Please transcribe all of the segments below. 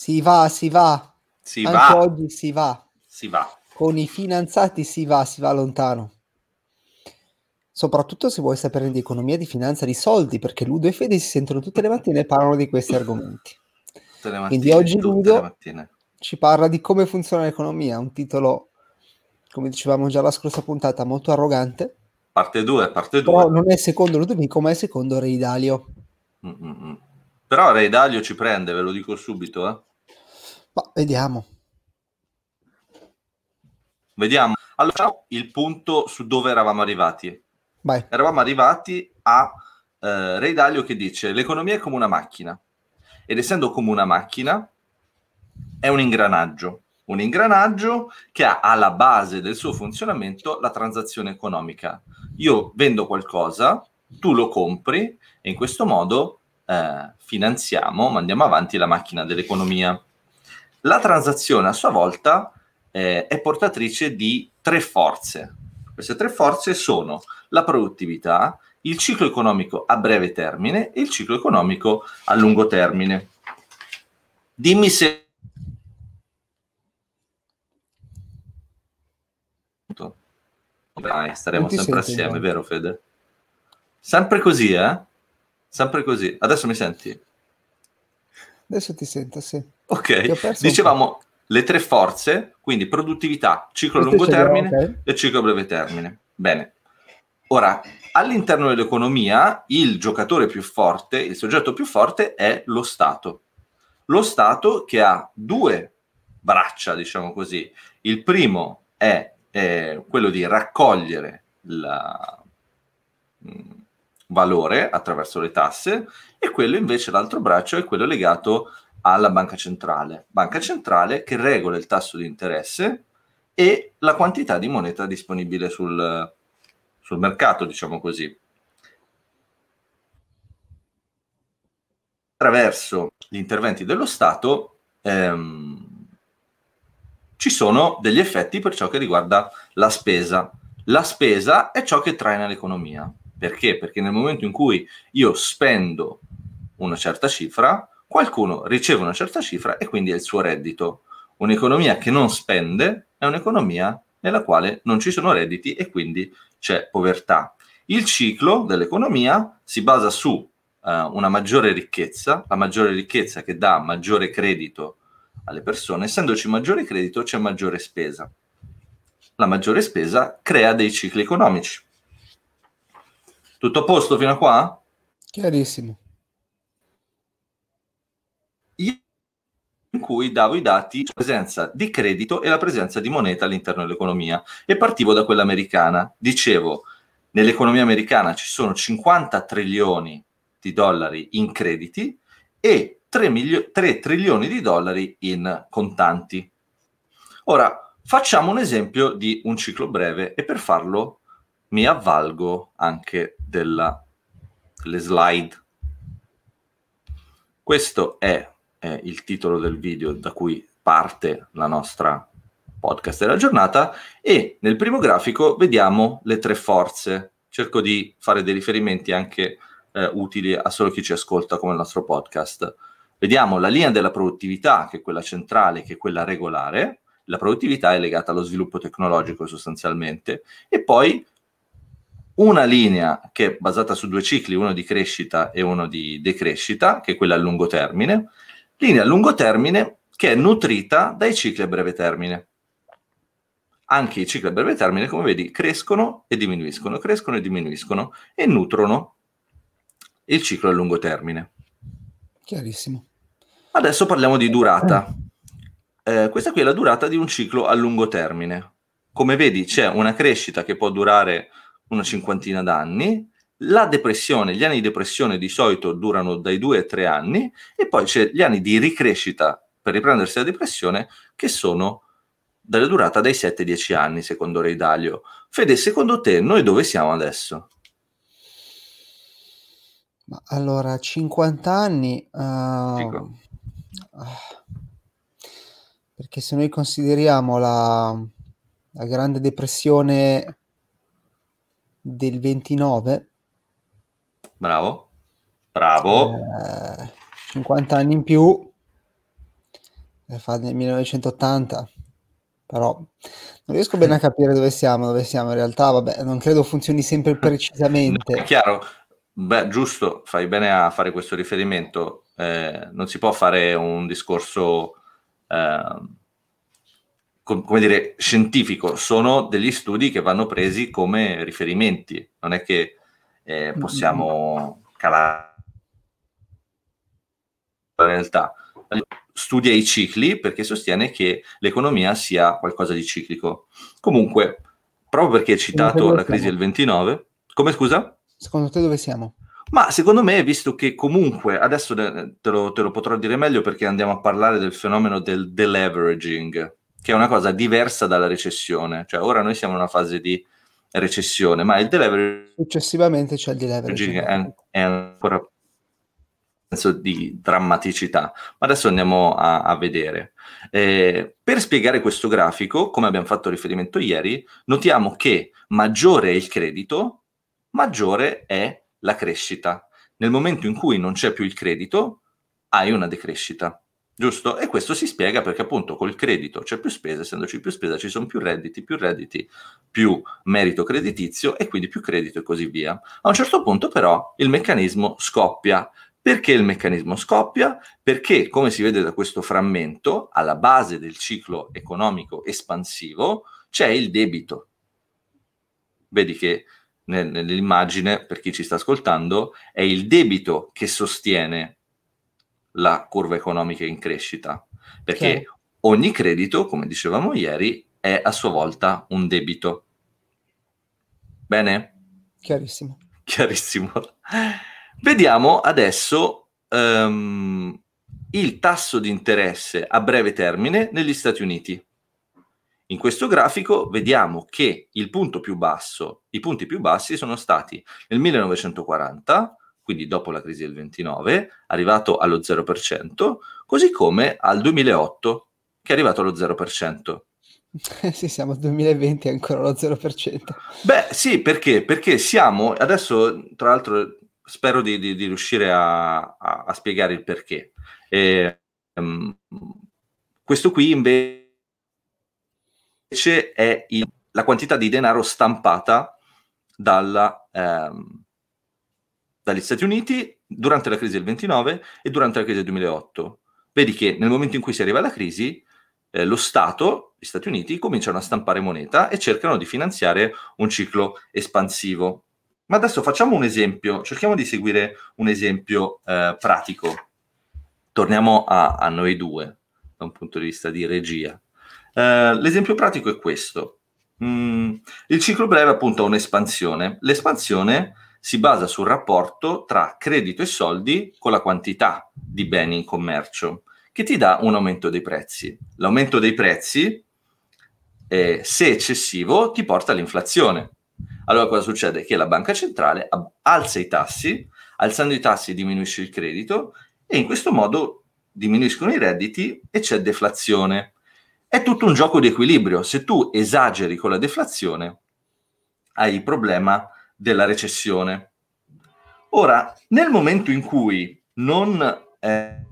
Si va, si va. Si Anche va, oggi si va. si va. Con i finanziati si va, si va lontano. Soprattutto se vuoi sapere di economia, di finanza, di soldi, perché Ludo e Fede si sentono tutte le mattine e parlano di questi argomenti. Le Quindi mattine, oggi Ludo- mattine. Ci parla di come funziona l'economia, un titolo, come dicevamo già la scorsa puntata, molto arrogante, Parte 2, parte 2. però non è secondo Ludovico, ma è secondo Re Dalio. Mm, Però Ray Dalio ci prende, ve lo dico subito. eh. Ma vediamo. Vediamo. Allora, il punto su dove eravamo arrivati. Vai. Eravamo arrivati a eh, Ray Dalio che dice l'economia è come una macchina ed essendo come una macchina è un ingranaggio. Un ingranaggio che ha alla base del suo funzionamento la transazione economica. Io vendo qualcosa, tu lo compri e in questo modo eh, finanziamo, mandiamo avanti la macchina dell'economia. La transazione a sua volta eh, è portatrice di tre forze. Queste tre forze sono la produttività, il ciclo economico a breve termine e il ciclo economico a lungo termine. Dimmi se... Dai, staremo sempre sento, assieme, Giovanni. vero Fede? Sempre così, eh? Sempre così. Adesso mi senti? Adesso ti sento, sì. Ok, dicevamo le tre forze, quindi produttività, ciclo a lungo termine ok. e ciclo a breve termine. Bene. Ora, all'interno dell'economia, il giocatore più forte, il soggetto più forte è lo Stato. Lo Stato che ha due braccia, diciamo così. Il primo è eh, quello di raccogliere il mm, valore attraverso le tasse e quello invece, l'altro braccio, è quello legato alla banca centrale. Banca centrale che regola il tasso di interesse e la quantità di moneta disponibile sul, sul mercato, diciamo così. Attraverso gli interventi dello Stato ehm, ci sono degli effetti per ciò che riguarda la spesa. La spesa è ciò che traina l'economia. Perché? Perché nel momento in cui io spendo una certa cifra, qualcuno riceve una certa cifra e quindi è il suo reddito. Un'economia che non spende è un'economia nella quale non ci sono redditi e quindi c'è povertà. Il ciclo dell'economia si basa su eh, una maggiore ricchezza, la maggiore ricchezza che dà maggiore credito alle persone, essendoci maggiore credito c'è maggiore spesa. La maggiore spesa crea dei cicli economici. Tutto a posto fino a qua? Chiarissimo. Io in cui davo i dati sulla presenza di credito e la presenza di moneta all'interno dell'economia e partivo da quella americana. Dicevo, nell'economia americana ci sono 50 trilioni di dollari in crediti e 3, milio- 3 trilioni di dollari in contanti. Ora, facciamo un esempio di un ciclo breve e per farlo mi avvalgo anche della, delle slide. Questo è eh, il titolo del video da cui parte la nostra podcast della giornata e nel primo grafico vediamo le tre forze. Cerco di fare dei riferimenti anche eh, utili a solo chi ci ascolta come il nostro podcast. Vediamo la linea della produttività, che è quella centrale, che è quella regolare. La produttività è legata allo sviluppo tecnologico sostanzialmente e poi una linea che è basata su due cicli, uno di crescita e uno di decrescita, che è quella a lungo termine, linea a lungo termine che è nutrita dai cicli a breve termine. Anche i cicli a breve termine, come vedi, crescono e diminuiscono, crescono e diminuiscono e nutrono il ciclo a lungo termine. Chiarissimo. Adesso parliamo di durata. Eh, questa qui è la durata di un ciclo a lungo termine. Come vedi c'è una crescita che può durare una cinquantina d'anni, la depressione, gli anni di depressione di solito durano dai due ai tre anni e poi c'è gli anni di ricrescita per riprendersi la depressione che sono della durata dai 7 ai 10 anni secondo Ray Dalio. Fede, secondo te noi dove siamo adesso? Ma allora, 50 anni... ah, perché se noi consideriamo la, la grande depressione del 29, Bravo? Bravo? eh, 50 anni in più, fa nel 1980, però non riesco bene a capire dove siamo, dove siamo in realtà, vabbè, non credo funzioni sempre precisamente. È chiaro, beh, giusto, fai bene a fare questo riferimento, eh, non si può fare un discorso, eh, com- come dire, scientifico, sono degli studi che vanno presi come riferimenti, non è che eh, possiamo calare la realtà studia i cicli perché sostiene che l'economia sia qualcosa di ciclico. Comunque, proprio perché hai citato la crisi del 29, come scusa? Secondo te dove siamo? Ma secondo me, visto che comunque, adesso te lo, te lo potrò dire meglio perché andiamo a parlare del fenomeno del deleveraging, che è una cosa diversa dalla recessione. Cioè, ora noi siamo in una fase di recessione, ma il deleveraging... Successivamente c'è il deleveraging. È, è ancora senso di drammaticità. Ma adesso andiamo a, a vedere. Eh, per spiegare questo grafico, come abbiamo fatto riferimento ieri, notiamo che maggiore è il credito, maggiore è la crescita. Nel momento in cui non c'è più il credito, hai una decrescita. Giusto? E questo si spiega perché appunto col credito c'è più spesa, essendoci più spesa ci sono più redditi, più redditi, più merito creditizio e quindi più credito e così via. A un certo punto però il meccanismo scoppia perché il meccanismo scoppia? Perché, come si vede da questo frammento, alla base del ciclo economico espansivo c'è il debito. Vedi che nell'immagine, per chi ci sta ascoltando, è il debito che sostiene la curva economica in crescita, perché okay. ogni credito, come dicevamo ieri, è a sua volta un debito. Bene? Chiarissimo. Chiarissimo. Vediamo adesso um, il tasso di interesse a breve termine negli Stati Uniti. In questo grafico vediamo che il punto più basso, i punti più bassi sono stati nel 1940, quindi dopo la crisi del 29, arrivato allo 0%, così come al 2008, che è arrivato allo 0%. Eh sì, siamo al 2020 e ancora allo 0%. Beh, sì, perché? Perché siamo, adesso tra l'altro spero di, di, di riuscire a, a, a, spiegare il perché. E, um, questo qui invece è il, la quantità di denaro stampata dalla, um, dagli Stati Uniti durante la crisi del 29 e durante la crisi del 2008. Vedi che nel momento in cui si arriva alla crisi, eh, lo Stato, gli Stati Uniti, cominciano a stampare moneta e cercano di finanziare un ciclo espansivo ma adesso facciamo un esempio, cerchiamo di seguire un esempio eh, pratico. Torniamo a, a, noi due, da un punto di vista di regia. Eh, l'esempio pratico è questo. Mm, il ciclo breve appunto ha un'espansione. L'espansione si basa sul rapporto tra credito e soldi con la quantità di beni in commercio, che ti dà un aumento dei prezzi. L'aumento dei prezzi, eh, se eccessivo, ti porta all'inflazione allora cosa succede? Che la banca centrale alza i tassi, alzando i tassi diminuisce il credito e in questo modo diminuiscono i redditi e c'è deflazione. È tutto un gioco di equilibrio. Se tu esageri con la deflazione, hai il problema della recessione. Ora, nel momento in cui non è,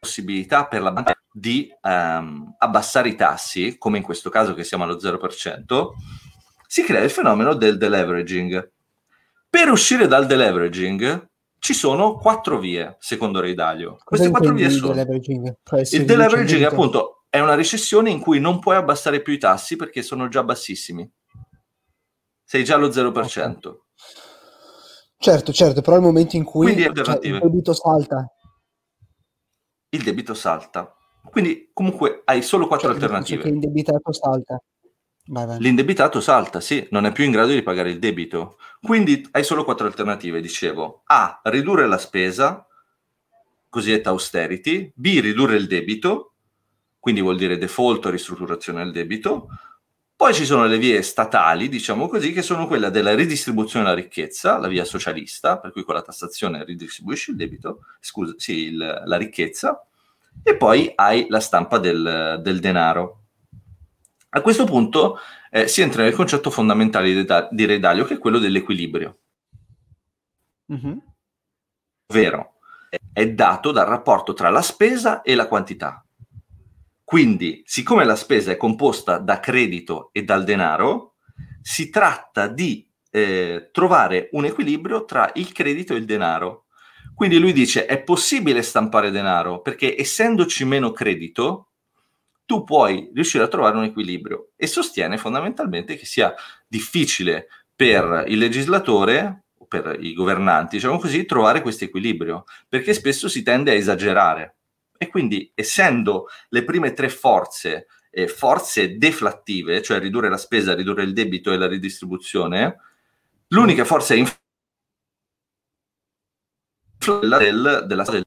possibilità per la banca di um, abbassare i tassi, come in questo caso che siamo allo 0%, si crea il fenomeno del deleveraging. Per uscire dal deleveraging ci sono quattro vie, secondo Ray Dalio. Queste quattro vie sono... Deleveraging? Il deleveraging appunto è una recessione in cui non puoi abbassare più i tassi perché sono già bassissimi. Sei già allo 0%. Okay. Certo, certo, però il momento in cui cioè, il debito salta. Il debito salta. Quindi comunque hai solo quattro cioè, alternative. Che l'indebitato salta. Vai, vai. L'indebitato salta, sì, non è più in grado di pagare il debito. Quindi hai solo quattro alternative, dicevo. A, ridurre la spesa, cosiddetta austerity. B, ridurre il debito, quindi vuol dire default o ristrutturazione del debito. Poi ci sono le vie statali, diciamo così, che sono quella della ridistribuzione della ricchezza, la via socialista, per cui con la tassazione ridistribuisci il debito, scusa, sì, il, la ricchezza e poi hai la stampa del, del denaro. A questo punto eh, si entra nel concetto fondamentale di, di Re che è quello dell'equilibrio. Mm-hmm. Ovvero, è dato dal rapporto tra la spesa e la quantità. Quindi, siccome la spesa è composta da credito e dal denaro, si tratta di eh, trovare un equilibrio tra il credito e il denaro. Quindi lui dice è possibile stampare denaro perché essendoci meno credito, tu puoi riuscire a trovare un equilibrio e sostiene fondamentalmente che sia difficile per il legislatore per i governanti, diciamo così, trovare questo equilibrio, perché spesso si tende a esagerare. E quindi, essendo le prime tre forze eh, forze deflattive, cioè ridurre la spesa, ridurre il debito e la ridistribuzione, l'unica forza è inf- del, della del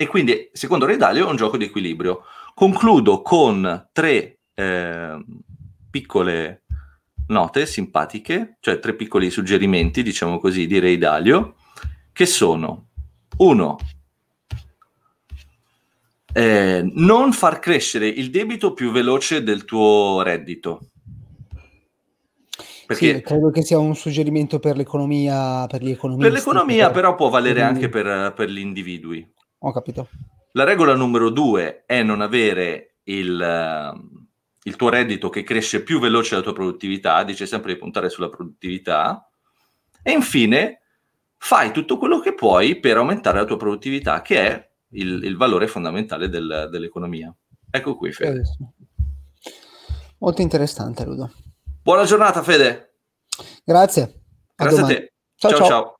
e quindi, secondo Ray Dalio, è un gioco di equilibrio. Concludo con tre eh, piccole note simpatiche, cioè tre piccoli suggerimenti, diciamo così, di Ray Dalio, che sono, uno, eh, non far crescere il debito più veloce del tuo reddito. Perché sì, credo che sia un suggerimento per l'economia, per. Per l'economia, per... però può valere anche per, per, gli individui. Ho capito. La regola numero due è non avere il, il tuo reddito che cresce più veloce della tua produttività, dice sempre di puntare sulla produttività. E infine, fai tutto quello che puoi per aumentare la tua produttività, che è il, il valore fondamentale del, dell'economia. Ecco qui, Fede. Molto interessante, Ludo. Buona giornata, Fede. Grazie. A Grazie domani. a te. ciao. ciao. ciao.